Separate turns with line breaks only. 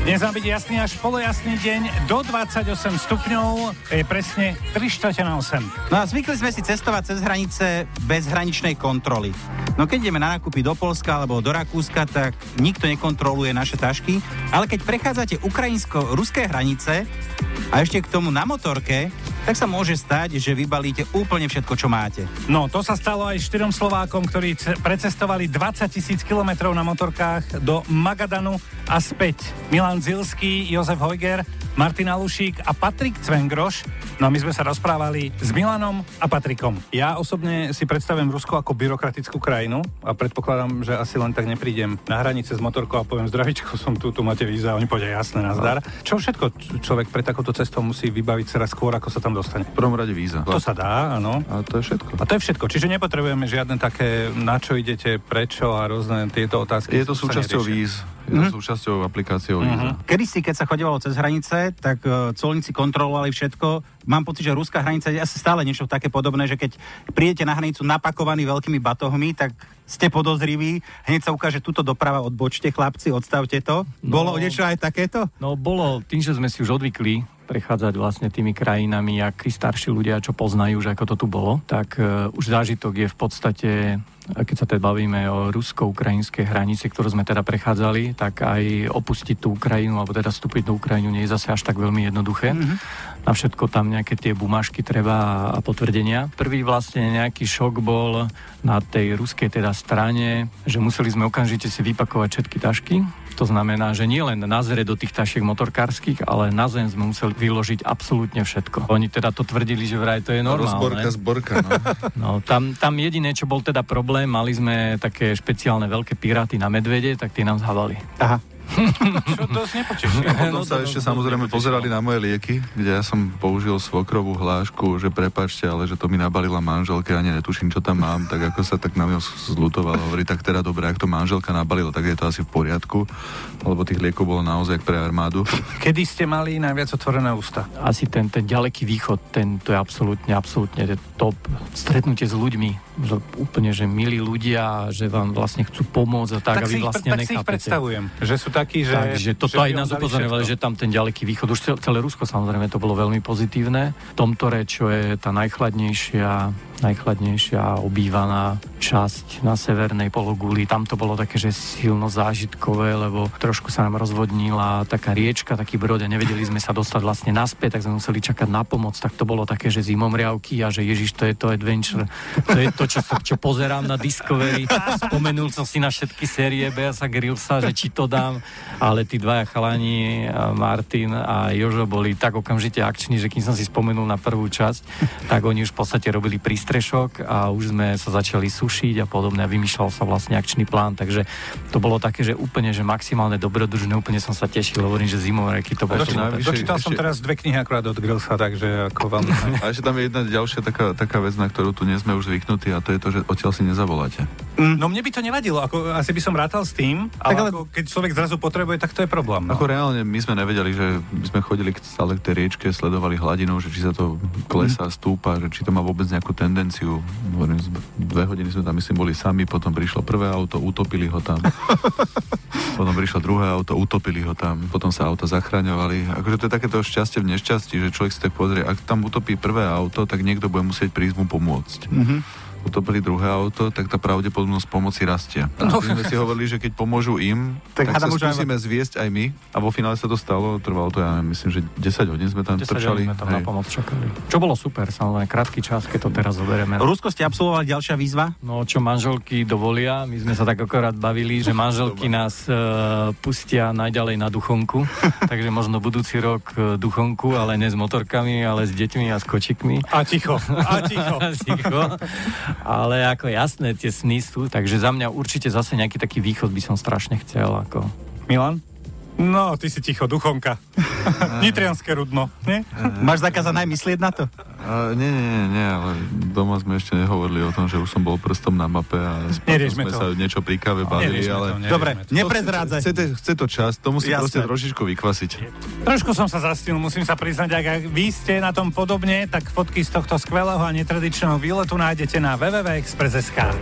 Dnes má byť jasný až polojasný deň do 28 stupňov, je presne 3 čtvrte na 8.
No a zvykli sme si cestovať cez hranice bez hraničnej kontroly. No keď ideme na nákupy do Polska alebo do Rakúska, tak nikto nekontroluje naše tašky, ale keď prechádzate ukrajinsko-ruské hranice a ešte k tomu na motorke, tak sa môže stať, že vybalíte úplne všetko, čo máte.
No, to sa stalo aj štyrom Slovákom, ktorí ce- precestovali 20 tisíc kilometrov na motorkách do Magadanu a späť. Milan Zilský, Jozef Hojger, Martin Alušík a Patrik Cvengroš. No a my sme sa rozprávali s Milanom a Patrikom. Ja osobne si predstavujem Rusko ako byrokratickú krajinu a predpokladám, že asi len tak neprídem na hranice s motorkou a poviem zdravičko, som tu, tu máte víza, oni povedia jasné, nazdar. Čo všetko človek pre takúto cestou musí vybaviť sa skôr, ako sa tam dostane?
V prvom rade víza.
To sa dá, áno.
A to je všetko.
A to je všetko. Čiže nepotrebujeme žiadne také, na čo idete, prečo a rôzne tieto otázky.
Je to súčasťou víz. To súčasťou aplikáciou víza.
Kedy si, keď sa chodevalo cez hranice, tak uh, colníci kontrolovali všetko. Mám pocit, že ruská hranica je asi stále niečo také podobné, že keď prídete na hranicu napakovaný veľkými batohmi, tak ste podozriví, hneď sa ukáže túto doprava, odbočte chlapci, odstavte to.
No.
Bolo niečo aj takéto?
No bolo, tým, že sme si už odvykli prechádzať vlastne tými krajinami, jak tí starší ľudia, čo poznajú, že ako to tu bolo, tak uh, už zážitok je v podstate, keď sa teda bavíme o rusko-ukrajinskej hranici, ktorú sme teda prechádzali, tak aj opustiť tú Ukrajinu, alebo teda vstúpiť do Ukrajinu nie je zase až tak veľmi jednoduché. Mm-hmm. Na všetko tam nejaké tie bumášky treba a potvrdenia. Prvý vlastne nejaký šok bol na tej ruskej teda strane, že museli sme okamžite si vypakovať všetky tašky, to znamená, že nie len na zre do tých tašiek motorkárskych, ale na zem sme museli vyložiť absolútne všetko. Oni teda to tvrdili, že vraj to je normálne.
Rozborka, zborka. No.
No, tam, tam jediné, čo bol teda problém, mali sme také špeciálne veľké piráty na medvede, tak tie nám zhavali.
Aha.
Čo dosť nepoteší.
Potom sa ešte samozrejme pozerali na moje lieky, kde ja som použil svokrovú hlášku, že prepačte, ale že to mi nabalila manželka, ani netuším, čo tam mám, tak ako sa tak na mňa zlutoval, hovorí, tak teda dobre, ak to manželka nabalila, tak je to asi v poriadku, lebo tých liekov bolo naozaj pre armádu.
Kedy ste mali najviac otvorené ústa?
Asi ten, ten ďaleký východ, ten, to je absolútne, absolútne top. Stretnutie s ľuďmi, že úplne, že milí ľudia, že vám vlastne chcú pomôcť a tak,
tak
a vy
si, ich,
vlastne
tak si ich
nechápete.
predstavujem, že sú takí, že...
Takže toto
že
aj nás upozorňovali, že tam ten ďaleký východ, už cel- celé Rusko samozrejme to bolo veľmi pozitívne. Tomtore, čo je tá najchladnejšia, najchladnejšia obývaná časť na severnej pologuli, tam to bolo také, že silno zážitkové, lebo trošku sa nám rozvodnila taká riečka, taký brod a nevedeli sme sa dostať vlastne naspäť, tak sme museli čakať na pomoc, tak to bolo také, že zimomriavky a že Ježiš, to je to adventure, to je to, čo, čo pozerám na Discovery. Spomenul som si na všetky série Beasa Grillsa, že či to dám, ale tí dvaja chalani, Martin a Jožo, boli tak okamžite akční, že kým som si spomenul na prvú časť, tak oni už v podstate robili prístrešok a už sme sa začali sušiť a podobne a vymýšľal sa vlastne akčný plán, takže to bolo také, že úplne, že maximálne dobrodružné, úplne som sa tešil, hovorím, že zimoreky to bolo
najvyššie-
Dočítal som teraz dve knihy akurát od Grillsa, takže ako vám...
A ešte tam je jedna ďalšia taká, taká vec, na ktorú tu nie sme už zvyknutí a to je to, že odtiaľ si nezavoláte.
No mne by to nevadilo, ako, asi by som rátal s tým, ale,
ale-
ako, keď človek zrazu potrebuje, tak to je problém. No.
Ako reálne my sme nevedeli, že my sme chodili k- stále k tej riečke, sledovali hladinu, že či sa to klesá, stúpa, že či to má vôbec nejakú tendenciu. Dve hodiny sme tam myslím boli sami, potom prišlo prvé auto, utopili ho tam. potom prišlo druhé auto, utopili ho tam, potom sa auta zachraňovali. Akože to je takéto šťastie v nešťastí, že človek si tak pozrie, ak tam utopí prvé auto, tak niekto bude musieť prísť mu pomôcť. Utopili druhé auto, tak tá pravdepodobnosť pomoci rastie. A my sme si hovorili, že keď pomôžu im,
Tak
tak, sa
už aj-
skúsime zviesť aj my. A vo finále sa to stalo, trvalo to, ja neviem, myslím, že 10 hodín sme tam
10
trčali.
hodín sme tam na pomoc čakali. Čo bolo super, samozrejme, krátky čas, keď to teraz zoberieme.
Rusko ste absolvovali ďalšia výzva?
No, čo manželky dovolia, my sme sa tak akorát bavili, že manželky nás uh, pustia najďalej na duchonku, takže možno budúci rok uh, duchonku, ale ne s motorkami, ale s deťmi a s kočikmi.
A ticho, a ticho.
Ticho. Ale ako jasné, tie sny sú, takže za mňa určite zase nejaký taký východ by som strašne chcel. Ako.
Milan? No, ty si ticho, duchonka. Nitrianské rudno, nie?
Máš zakázané aj myslieť na to?
A, nie, nie, nie, ale doma sme ešte nehovorili o tom, že už som bol prstom na mape a sme
to.
sa niečo pri káve bavili,
Neriešme
ale...
to,
Dobre,
to.
neprezrádzaj.
Chce, chce to čas, to musí
Jasné.
proste trošičku vykvasiť.
Trošku som sa zastínul, musím sa priznať, ak, ak vy ste na tom podobne, tak fotky z tohto skvelého a netradičného výletu nájdete na www.express.sk.